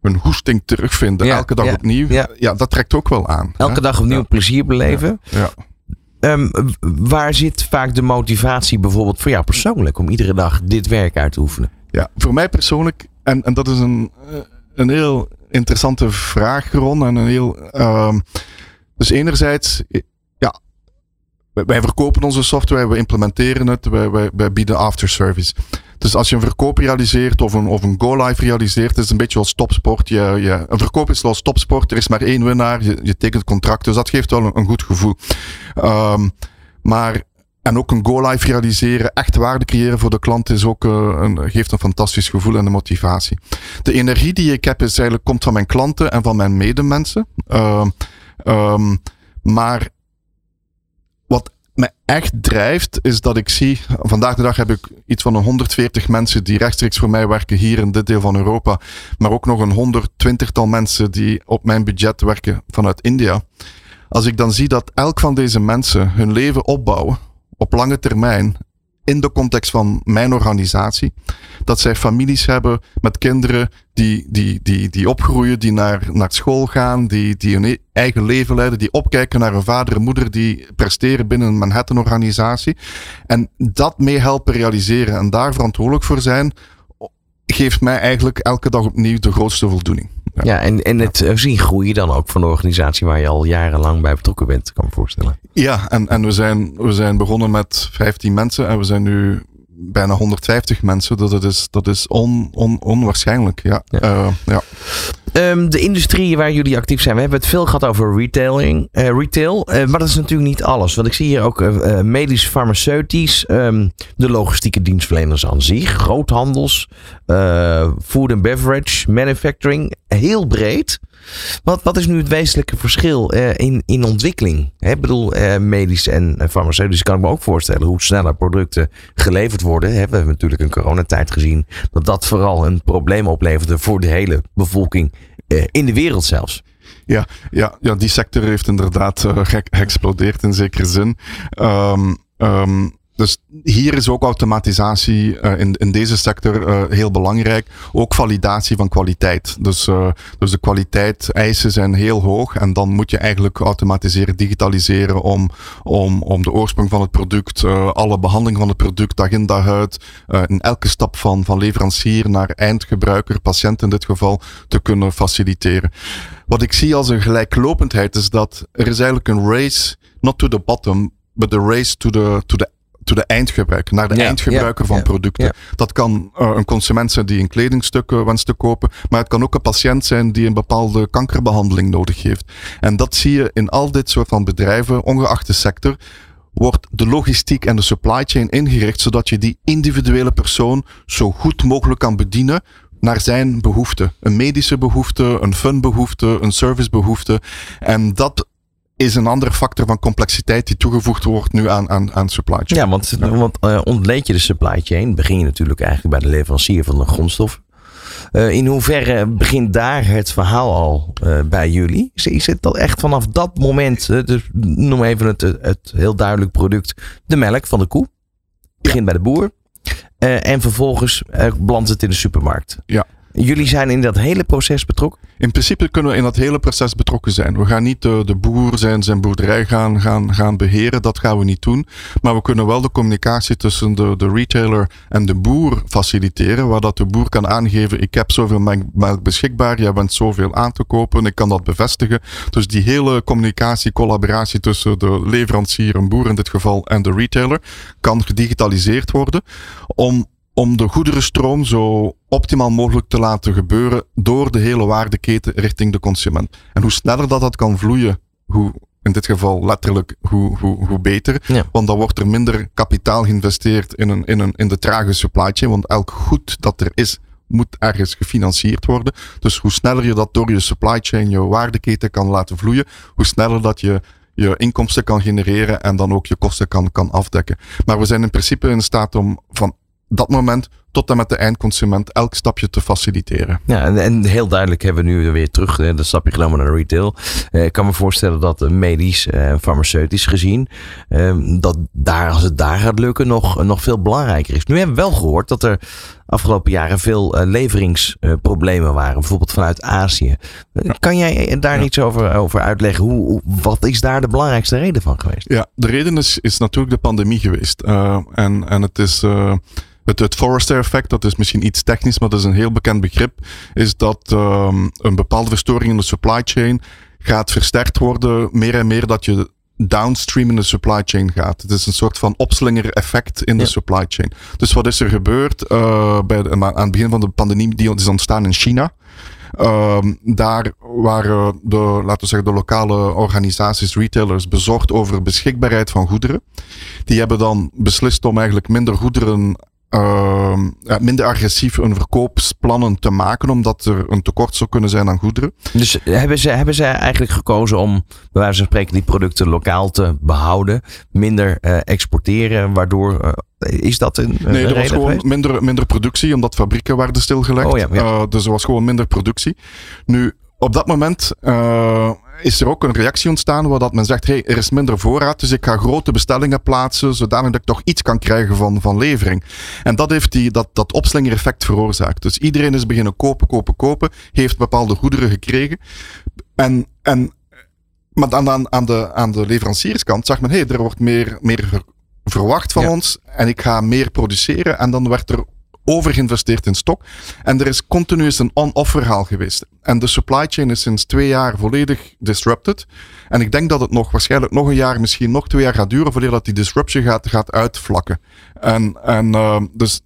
hun hoesting terugvinden, ja, elke dag ja, opnieuw. Ja. ja. dat trekt ook wel aan. Elke hè? dag opnieuw plezier beleven. Ja. Um, waar zit vaak de motivatie bijvoorbeeld voor jou persoonlijk om iedere dag dit werk uit te oefenen? Ja, voor mij persoonlijk, en, en dat is een, een heel interessante vraag, Ron. En een heel. Um, dus enerzijds, ja, wij verkopen onze software, we implementeren het, wij, wij, wij bieden afterservice. Dus als je een verkoop realiseert of een, of een go-live realiseert, is een beetje als topsport. Je, je, een verkoop is als topsport, er is maar één winnaar, je, tekent contract, dus dat geeft wel een, goed gevoel. Um, maar en ook een go-live realiseren, echt waarde creëren voor de klant, is ook, een, geeft een fantastisch gevoel en een motivatie. De energie die ik heb, is eigenlijk, komt van mijn klanten en van mijn medemensen. Uh, um, maar me echt drijft, is dat ik zie. Vandaag de dag heb ik iets van een 140 mensen die rechtstreeks voor mij werken hier in dit deel van Europa. Maar ook nog een 120-tal mensen die op mijn budget werken vanuit India. Als ik dan zie dat elk van deze mensen hun leven opbouwen op lange termijn in de context van mijn organisatie. Dat zij families hebben met kinderen die, die, die, die opgroeien, die naar, naar school gaan, die, die hun eigen leven leiden, die opkijken naar een vader en moeder die presteren binnen een Manhattan-organisatie. En dat mee helpen realiseren en daar verantwoordelijk voor zijn, geeft mij eigenlijk elke dag opnieuw de grootste voldoening. Ja, ja en, en het ja. zien groeien dan ook van de organisatie waar je al jarenlang bij betrokken bent, kan ik me voorstellen. Ja, en, en we, zijn, we zijn begonnen met 15 mensen en we zijn nu bijna 150 mensen. Dus dat is, dat is on, on, onwaarschijnlijk. Ja. ja. Uh, ja. Um, de industrie waar jullie actief zijn, we hebben het veel gehad over retailing, uh, retail. Uh, maar dat is natuurlijk niet alles. Want ik zie hier ook medisch, farmaceutisch, um, de logistieke dienstverleners aan zich, groothandels, food and beverage, manufacturing. Heel breed. Wat, wat is nu het wezenlijke verschil uh, in, in ontwikkeling? Ik bedoel, uh, medisch en farmaceutisch kan ik me ook voorstellen hoe sneller producten geleverd worden. We hebben natuurlijk in coronatijd gezien dat dat vooral een probleem opleverde voor de hele bevolking in de wereld zelfs. Ja, ja, ja, die sector heeft inderdaad geëxplodeerd in zekere zin. Um, dus hier is ook automatisatie uh, in, in deze sector uh, heel belangrijk. Ook validatie van kwaliteit. Dus, uh, dus de kwaliteit eisen zijn heel hoog. En dan moet je eigenlijk automatiseren, digitaliseren om, om, om de oorsprong van het product, alle behandeling van het product, dag in dag uit, in elke stap van, van leverancier naar eindgebruiker, patiënt in dit geval, te kunnen faciliteren. Wat ik zie als een gelijklopendheid is dat er is eigenlijk een race, not to the bottom, but the race to the, to the to de eindgebruiker, naar de ja, eindgebruiker ja, van ja, producten. Dat kan uh, een consument zijn die een kledingstuk uh, wenst te kopen, maar het kan ook een patiënt zijn die een bepaalde kankerbehandeling nodig heeft. En dat zie je in al dit soort van bedrijven, ongeacht de sector, wordt de logistiek en de supply chain ingericht zodat je die individuele persoon zo goed mogelijk kan bedienen naar zijn behoefte. Een medische behoefte, een funbehoefte, een servicebehoefte. En dat is een andere factor van complexiteit die toegevoegd wordt nu aan, aan, aan supply chain. Ja, want, want uh, ontleed je de supply chain, begin je natuurlijk eigenlijk bij de leverancier van de grondstof. Uh, in hoeverre begint daar het verhaal al uh, bij jullie? Is, is het dat echt vanaf dat moment, dus noem even het, het heel duidelijk product, de melk van de koe. Begint ja. bij de boer. en vervolgens belandt het in de supermarkt. Ja. Jullie zijn in dat hele proces betrokken? In principe kunnen we in dat hele proces betrokken zijn. We gaan niet de, de boer zijn, zijn boerderij gaan, gaan, gaan beheren. Dat gaan we niet doen. Maar we kunnen wel de communicatie tussen de, de retailer en de boer faciliteren. Waar dat de boer kan aangeven, ik heb zoveel melk beschikbaar. Jij bent zoveel aan te kopen. Ik kan dat bevestigen. Dus die hele communicatie, collaboratie tussen de leverancier, een boer in dit geval, en de retailer kan gedigitaliseerd worden. Om om de goederenstroom zo optimaal mogelijk te laten gebeuren door de hele waardeketen richting de consument. En hoe sneller dat dat kan vloeien, hoe in dit geval letterlijk hoe, hoe, hoe beter. Ja. Want dan wordt er minder kapitaal geïnvesteerd in, een, in, een, in de trage supply chain. Want elk goed dat er is, moet ergens gefinancierd worden. Dus hoe sneller je dat door je supply chain, je waardeketen kan laten vloeien, hoe sneller dat je je inkomsten kan genereren en dan ook je kosten kan, kan afdekken. Maar we zijn in principe in staat om van dat moment tot en met de eindconsument elk stapje te faciliteren. Ja, en, en heel duidelijk hebben we nu weer terug hè, dat stapje genomen naar retail. Eh, ik kan me voorstellen dat medisch en uh, farmaceutisch gezien, eh, dat daar, als het daar gaat lukken, nog, nog veel belangrijker is. Nu hebben we wel gehoord dat er afgelopen jaren veel uh, leveringsproblemen waren, bijvoorbeeld vanuit Azië. Ja. Kan jij daar ja. iets over, over uitleggen? Hoe, hoe, wat is daar de belangrijkste reden van geweest? Ja, de reden is, is natuurlijk de pandemie geweest. Uh, en, en het is. Uh, het, het Forrester effect, dat is misschien iets technisch, maar dat is een heel bekend begrip, is dat um, een bepaalde verstoring in de supply chain gaat versterkt worden, meer en meer dat je downstream in de supply chain gaat. Het is een soort van opslinger effect in de ja. supply chain. Dus wat is er gebeurd uh, bij de, aan het begin van de pandemie? Die is ontstaan in China. Um, daar waren de, laten we zeggen, de lokale organisaties, retailers, bezorgd over beschikbaarheid van goederen. Die hebben dan beslist om eigenlijk minder goederen uh, ja, minder agressief hun verkoopsplannen te maken, omdat er een tekort zou kunnen zijn aan goederen. Dus hebben ze, hebben ze eigenlijk gekozen om, bij wijze van spreken, die producten lokaal te behouden, minder uh, exporteren, waardoor. Uh, is dat een. Nee, er was gewoon minder, minder productie, omdat fabrieken werden stilgelegd. Oh, ja, ja. Dus er was gewoon minder productie. Nu, op dat moment is er ook een reactie ontstaan waar dat men zegt, hey, er is minder voorraad, dus ik ga grote bestellingen plaatsen, zodanig dat ik toch iets kan krijgen van, van levering. En dat heeft die, dat, dat opslinger-effect veroorzaakt. Dus iedereen is beginnen kopen, kopen, kopen, heeft bepaalde goederen gekregen. En, en, maar dan aan, aan, de, aan de leverancierskant zag men, hey, er wordt meer, meer verwacht van ja. ons en ik ga meer produceren. En dan werd er overgeïnvesteerd in stok. En er is continu een on-off verhaal geweest. En de supply chain is sinds twee jaar volledig disrupted. En ik denk dat het nog waarschijnlijk nog een jaar, misschien nog twee jaar gaat duren voordat dat die disruption gaat, gaat uitvlakken. En, en uh, dus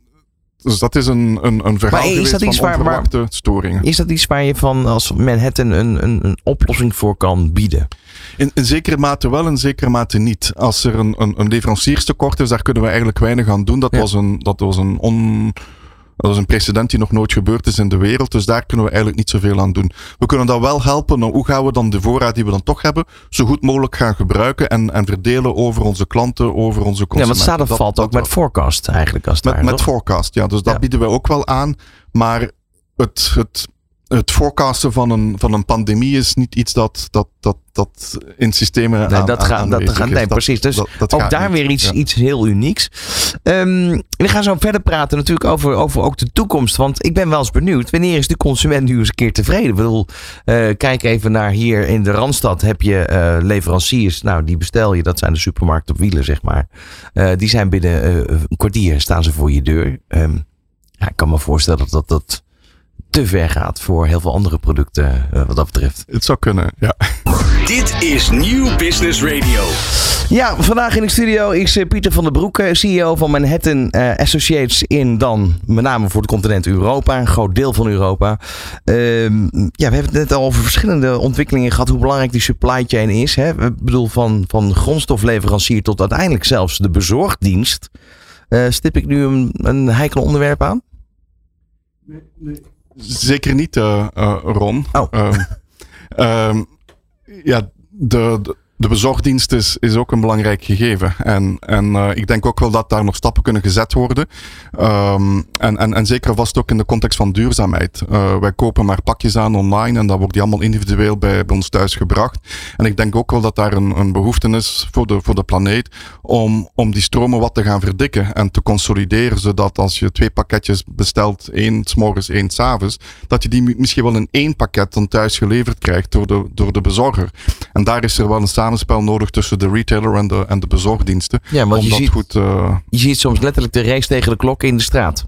dus dat is een, een, een verhaal maar is geweest dat iets van waar, storingen. Is dat iets waar je van als Manhattan een, een, een oplossing voor kan bieden? In, in zekere mate wel, in zekere mate niet. Als er een, een, een leverancierstekort is, daar kunnen we eigenlijk weinig aan doen. Dat Ja. was een, dat was een on... Dat is een precedent die nog nooit gebeurd is in de wereld. Dus daar kunnen we eigenlijk niet zoveel aan doen. We kunnen dan wel helpen. Nou, hoe gaan we dan de voorraad die we dan toch hebben, zo goed mogelijk gaan gebruiken en, en verdelen over onze klanten, over onze Ja, consumenten. want staat Dat- valt dat ook met forecast eigenlijk als het Met, ware, met forecast, ja. Dus dat Ja. bieden wij ook wel aan. Maar het, het, het forecasten van een, van een pandemie is niet iets dat, dat, dat, dat in systemen Nee, aan, dat aan- gaat, dat gaat, nee, precies. Dus dat- dat ook daar niet. weer iets, Ja. iets heel unieks. Ehm, we gaan zo verder praten natuurlijk over, over ook de toekomst. Want ik ben wel eens benieuwd. Wanneer is de consument nu eens een keer tevreden? Ik bedoel, eh, kijk even naar hier in de Randstad. Heb je eh, leveranciers. Nou, die bestel je. Dat zijn de supermarkten op wielen, zeg maar. Eh, die zijn binnen een kwartier staan ze voor je deur. Ehm, ja, ik kan me voorstellen dat dat te ver gaat voor heel veel andere producten eh, wat dat betreft. Het zou kunnen, ja. Dit is Nieuw Business Radio. Ja, vandaag in de studio is eh, Pieter van der Broek, eh, CEO van Manhattan Associates in dan met name voor het continent Europa, een groot deel van Europa. Ehm, ja, we hebben het net al over verschillende ontwikkelingen gehad, hoe belangrijk die supply chain is. Hè? Ik bedoel, van, van grondstofleverancier tot uiteindelijk zelfs de bezorgdienst. Eh, stip ik nu een, een heikel onderwerp aan? Zeker niet, eh, eh, Ron. Oh. Ehm, ehm, ja, de, de, de bezorgdienst is, is ook een belangrijk gegeven. En, en eh, ik denk ook wel dat daar nog stappen kunnen gezet worden. Ehm, en, en, zeker vast ook in de context van duurzaamheid. Eh, wij kopen maar pakjes aan online en dan wordt die allemaal individueel bij, ons thuis gebracht. En ik denk ook wel dat daar een, een behoefte is voor de, voor de planeet om, om die stromen wat te gaan verdikken en te consolideren. Zodat als je twee pakketjes bestelt, één s morgens, één s avonds, dat je die mi- misschien wel in één pakket dan thuis geleverd krijgt door de, door de bezorger. En daar is er wel een samenspel nodig tussen de retailer en de, en de bezorgdiensten. Ja, want om je dat ziet, goed, eh, je ziet soms letterlijk de race tegen de klok in de straat.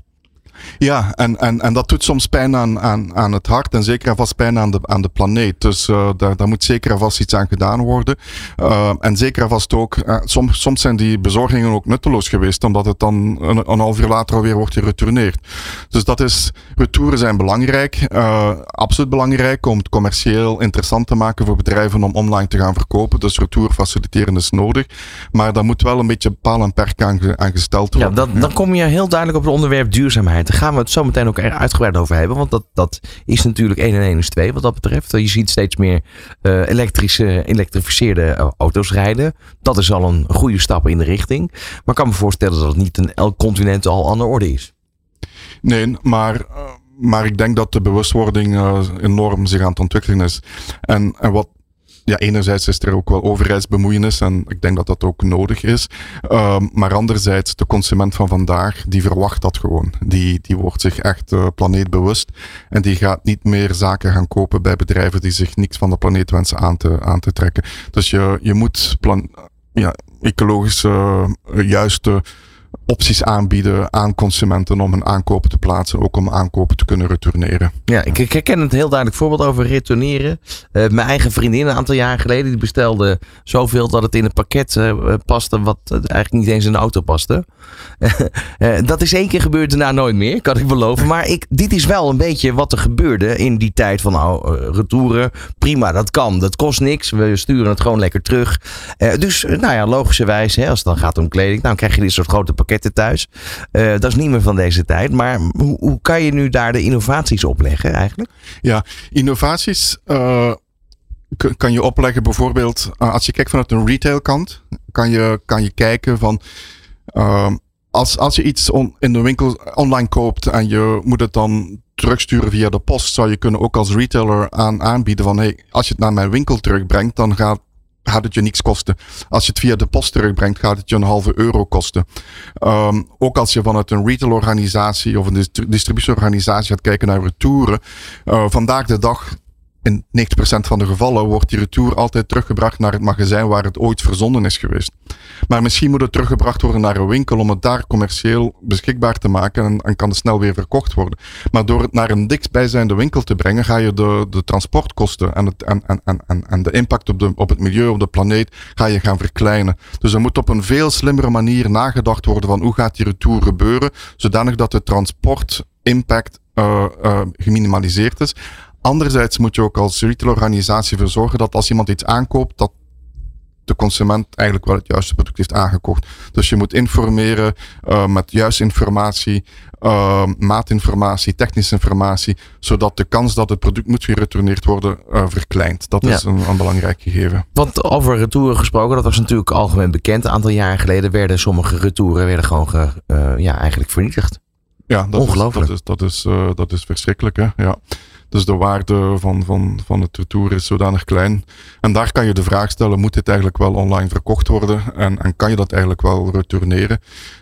Ja, en, en, en dat doet soms pijn aan, aan, aan het hart en zeker en vast pijn aan de, aan de planeet. Dus uh, daar, daar moet zeker en vast iets aan gedaan worden. Uh, en zeker en vast ook, uh, soms, soms zijn die bezorgingen ook nutteloos geweest, omdat het dan een, een half uur later alweer wordt geretourneerd. Dus dat is, retouren zijn belangrijk, absoluut belangrijk om het commercieel interessant te maken voor bedrijven om online te gaan verkopen. Dus retour faciliteren is nodig. Maar daar moet wel een beetje paal en perk aan, aan gesteld worden. Ja, dat, dan kom je heel duidelijk op het onderwerp duurzaamheid. Gaan we het zo meteen ook uitgebreid over hebben. Want dat, dat is natuurlijk 1 en 1 is 2 wat dat betreft. Je ziet steeds meer uh, elektrische, elektrificeerde uh, auto's rijden. Dat is al een goede stap in de richting. Maar ik kan me voorstellen dat het niet in elk continent al aan de orde is. Nee, maar... Uh, maar ik denk dat de bewustwording enorm zich aan het ontwikkelen is. En, en wat ja, enerzijds is er ook wel overheidsbemoeienis en ik denk dat dat ook nodig is. Um, maar anderzijds, de consument van vandaag, die verwacht dat gewoon. Die, die wordt zich echt uh, planeetbewust en die gaat niet meer zaken gaan kopen bij bedrijven die zich niks van de planeet wensen aan te, aan te trekken. Dus je, je moet plan, ja, ecologische, uh, juiste opties aanbieden aan consumenten om hun aankopen te plaatsen, ook om aankopen te kunnen retourneren. Ja, ik, herken het heel duidelijk voorbeeld over retourneren. Uh, mijn eigen vriendin een aantal jaar geleden, die bestelde zoveel dat het in een pakket uh, paste wat eigenlijk niet eens in de auto paste. uh, [LAUGHS] dat is één keer gebeurd, daarna nooit meer, kan ik beloven. Maar ik, dit is wel een beetje wat er gebeurde in die tijd van nou, retouren. Prima, dat kan, dat kost niks. We sturen het gewoon lekker terug. dus nou ja, logischerwijs, hè, als het dan gaat om kleding, dan krijg je dit soort grote pakketten thuis. Uh, dat is niet meer van deze tijd. Maar hoe, hoe, kan je nu daar de innovaties opleggen eigenlijk? Ja, innovaties uh, kan je opleggen bijvoorbeeld uh, als je kijkt vanuit een retailkant. Kan je, kan je kijken van als, als je iets in de winkel online koopt en je moet het dan terugsturen via de post, zou je kunnen ook als retailer aan, aanbieden van hey, als je het naar mijn winkel terugbrengt, dan gaat gaat het je niks kosten. Als je het via de post terugbrengt, gaat het je een halve euro kosten. Um, ook als je vanuit een retailorganisatie of een distributieorganisatie gaat kijken naar retouren. Uh, vandaag de dag, in 90% van de gevallen, wordt die retour altijd teruggebracht naar het magazijn waar het ooit verzonden is geweest. Maar misschien moet het teruggebracht worden naar een winkel om het daar commercieel beschikbaar te maken en, kan het snel weer verkocht worden. Maar door het naar een dichtstbijzijnde winkel te brengen, ga je de, de transportkosten en, het, en, en, en, en de impact op, de, op het milieu, op de planeet, ga je gaan verkleinen. Dus er moet op een veel slimmere manier nagedacht worden van hoe gaat die retour gebeuren, zodanig dat de transportimpact uh, uh, geminimaliseerd is. Anderzijds moet je ook als retailorganisatie ervoor zorgen dat als iemand iets aankoopt, dat de consument eigenlijk wel het juiste product heeft aangekocht. Dus je moet informeren uh, met juiste informatie, uh, maatinformatie, technische informatie, zodat de kans dat het product moet geretourneerd worden uh, verkleint. Dat is ja. een, een, belangrijk gegeven. Want over retouren gesproken, dat was natuurlijk algemeen bekend. Een aantal jaren geleden werden sommige retouren werden gewoon ge, ja, eigenlijk vernietigd. Ja, dat Ongelooflijk. Is, dat, is, dat, is, dat is verschrikkelijk. Hè? Ja. Dus de waarde van, van, van het retour is zodanig klein. En daar kan je de vraag stellen, moet dit eigenlijk wel online verkocht worden? En, en kan je dat eigenlijk wel retourneren?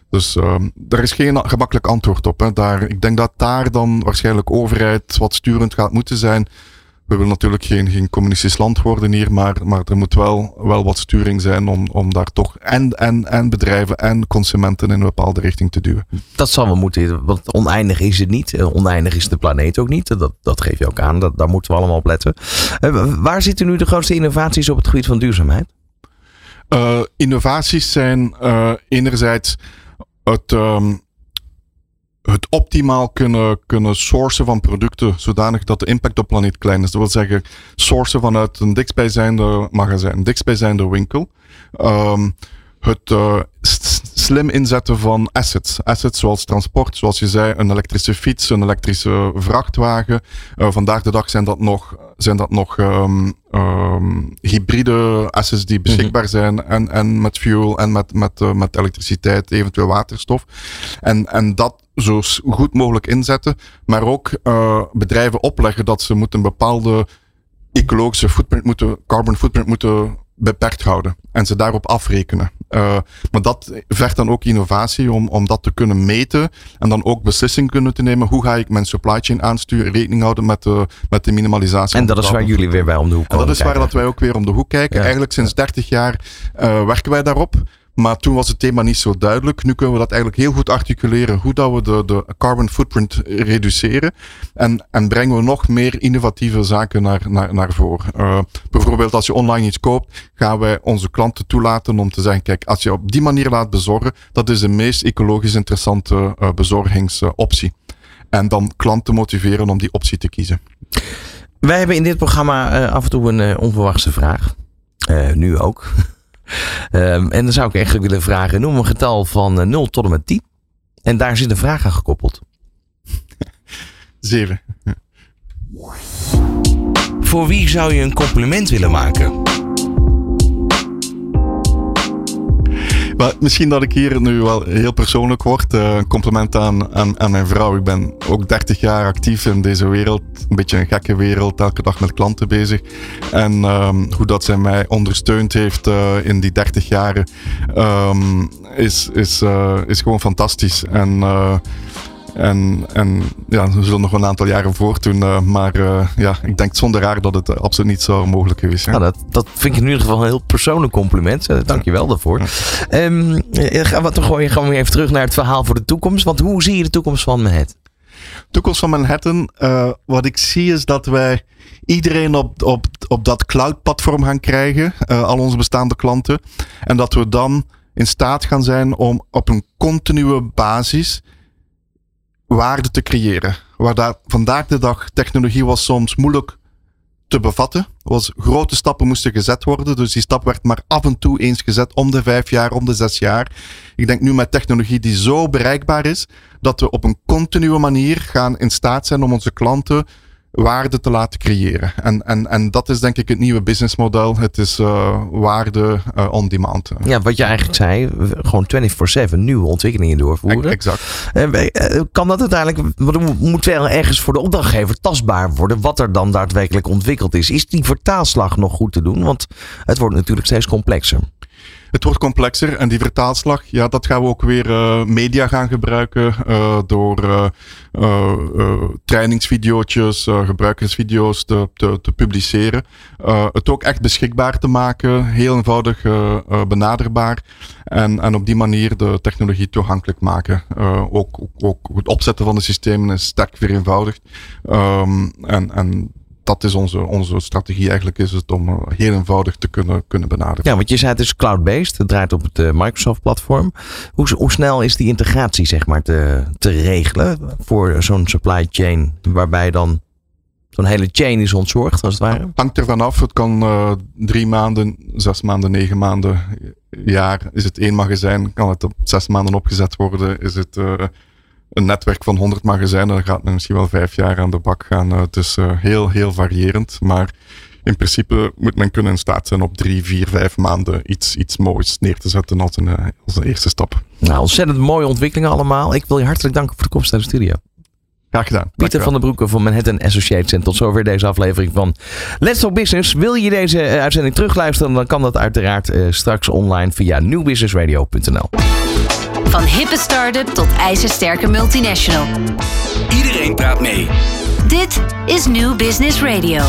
Dus um, er is geen gemakkelijk antwoord op. Hè. Daar, ik denk dat daar dan waarschijnlijk overheid wat sturend gaat moeten zijn. We willen natuurlijk geen, geen communistisch land worden hier, maar, maar er moet wel, wel wat sturing zijn om, om daar toch en, en, en bedrijven en consumenten in een bepaalde richting te duwen. Dat zal wel moeten, want oneindig is het niet. Eh, oneindig is de planeet ook niet. Dat, dat geef je ook aan. Dat, daar moeten we allemaal op letten. Uh, waar zitten nu de grootste innovaties op het gebied van duurzaamheid? Uh, innovaties zijn enerzijds het. Um, het optimaal kunnen, kunnen sourcen van producten zodanig dat de impact op planeet klein is. Dat wil zeggen, sourcen vanuit een dichtstbijzijnde magazijn, een dichtstbijzijnde winkel. Um, het uh, slim inzetten van assets. Assets zoals transport, zoals je zei, een elektrische fiets, een elektrische vrachtwagen. Uh, vandaag de dag zijn dat nog, zijn dat nog um, um, hybride assets die beschikbaar mhm. zijn. En, en met fuel en met, met, uh, met elektriciteit, eventueel waterstof. En, en dat zo goed mogelijk inzetten. Maar ook bedrijven opleggen dat ze moeten een bepaalde ecologische footprint moeten, carbon footprint moeten beperkt houden en ze daarop afrekenen. Uh, maar dat vergt dan ook innovatie om, om dat te kunnen meten en dan ook beslissingen kunnen te nemen. Hoe ga ik mijn supply chain aansturen, rekening houden met de, met de minimalisatie. En dat is waar jullie weer bij om de hoek komen. En dat is waar dat wij ook weer om de hoek kijken. Eigenlijk sinds 30 jaar uh, werken wij daarop. Maar toen was het thema niet zo duidelijk. Nu kunnen we dat eigenlijk heel goed articuleren hoe dat we de, de carbon footprint reduceren. En, en brengen we nog meer innovatieve zaken naar, naar, naar voren. Uh, bijvoorbeeld als je online iets koopt, gaan wij onze klanten toelaten om te zeggen, kijk, als je op die manier laat bezorgen, dat is de meest ecologisch interessante uh, bezorgingsoptie. En dan klanten motiveren om die optie te kiezen. Wij hebben in dit programma uh, af en toe een onverwachte vraag. nu ook. Um, en dan zou ik eigenlijk willen vragen: noem een getal van 0 tot en met 10. En daar zit een vraag aan gekoppeld. [LAUGHS] 7. Voor wie zou je een compliment willen maken? Maar misschien dat ik hier nu wel heel persoonlijk word. Uh, een compliment aan, aan, aan, mijn vrouw. Ik ben ook 30 jaar actief in deze wereld. Een beetje een gekke wereld. Elke dag met klanten bezig. En um, hoe dat zij mij ondersteund heeft uh, in die 30 jaren um, is, is, uh, is gewoon fantastisch. En en, en ja, we zullen nog een aantal jaren voortdoen. Uh, maar uh, ja, ik denk zonder haar dat het absoluut niet zo mogelijk geweest zijn. Nou, dat, dat vind ik in ieder geval een heel persoonlijk compliment. Uh, Dank je wel daarvoor. Ja. Um, gaan we toch gewoon, gaan we even terug naar het verhaal voor de toekomst. Want hoe zie je de toekomst van Manhattan? De toekomst van Manhattan, wat ik zie is dat wij iedereen op, op, op dat cloud-platform gaan krijgen. al onze bestaande klanten. En dat we dan in staat gaan zijn om op een continue basis waarde te creëren. Waar daar vandaag de dag technologie was soms moeilijk te bevatten. Was grote stappen moesten gezet worden. Dus die stap werd maar af en toe eens gezet om de vijf jaar, om de zes jaar. Ik denk nu met technologie die zo bereikbaar is, dat we op een continue manier gaan in staat zijn om onze klanten waarde te laten creëren. En, en, en dat is denk ik het nieuwe businessmodel. Het is uh, waarde uh, on demand. Ja, wat je eigenlijk zei, gewoon 24-7 nieuwe ontwikkelingen doorvoeren. Exact. Uh, kan dat uiteindelijk, moet wel ergens voor de opdrachtgever tastbaar worden wat er dan daadwerkelijk ontwikkeld is? Is die vertaalslag nog goed te doen? Want het wordt natuurlijk steeds complexer. Het wordt complexer en die vertaalslag, ja, dat gaan we ook weer uh, media gaan gebruiken uh, door uh, trainingsvideo's, gebruikersvideo's te, te, te publiceren. het ook echt beschikbaar te maken, heel eenvoudig benaderbaar. En, en op die manier de technologie toegankelijk maken. ook, ook, het opzetten van de systemen is sterk vereenvoudigd. Um, en, en dat is onze, onze strategie eigenlijk, is het om eh, heel eenvoudig te kunnen, kunnen benaderen. Ja, want je zei het is cloud-based, het draait op het eh, Microsoft-platform. Hoe, hoe snel is die integratie zeg maar te, te regelen voor zo'n supply chain, waarbij dan zo'n hele chain is ontzorgd als het ware? Hangt er vanaf. Het kan uh, drie maanden, zes maanden, negen maanden, jaar. Is het één magazijn, kan het op zes maanden opgezet worden. Is het uh, een netwerk van 100 magazijnen, dan gaat men misschien wel vijf jaar aan de bak gaan. Het is uh, heel, heel variërend. Maar in principe moet men kunnen in staat zijn op drie, vier, vijf maanden iets, iets moois neer te zetten als een, uh, als een eerste stap. Nou, ontzettend mooie ontwikkelingen allemaal. Ik wil je hartelijk danken voor de komst naar de studio. Graag gedaan. Pieter van der Broeke van Manhattan Associates. En tot zover deze aflevering van Let's Talk Business. Wil je deze uitzending terugluisteren? Dan kan dat uiteraard straks online via nieuwbusinessradio.nl. Van hippe start-up tot ijzersterke multinational. Iedereen praat mee. Dit is New Business Radio.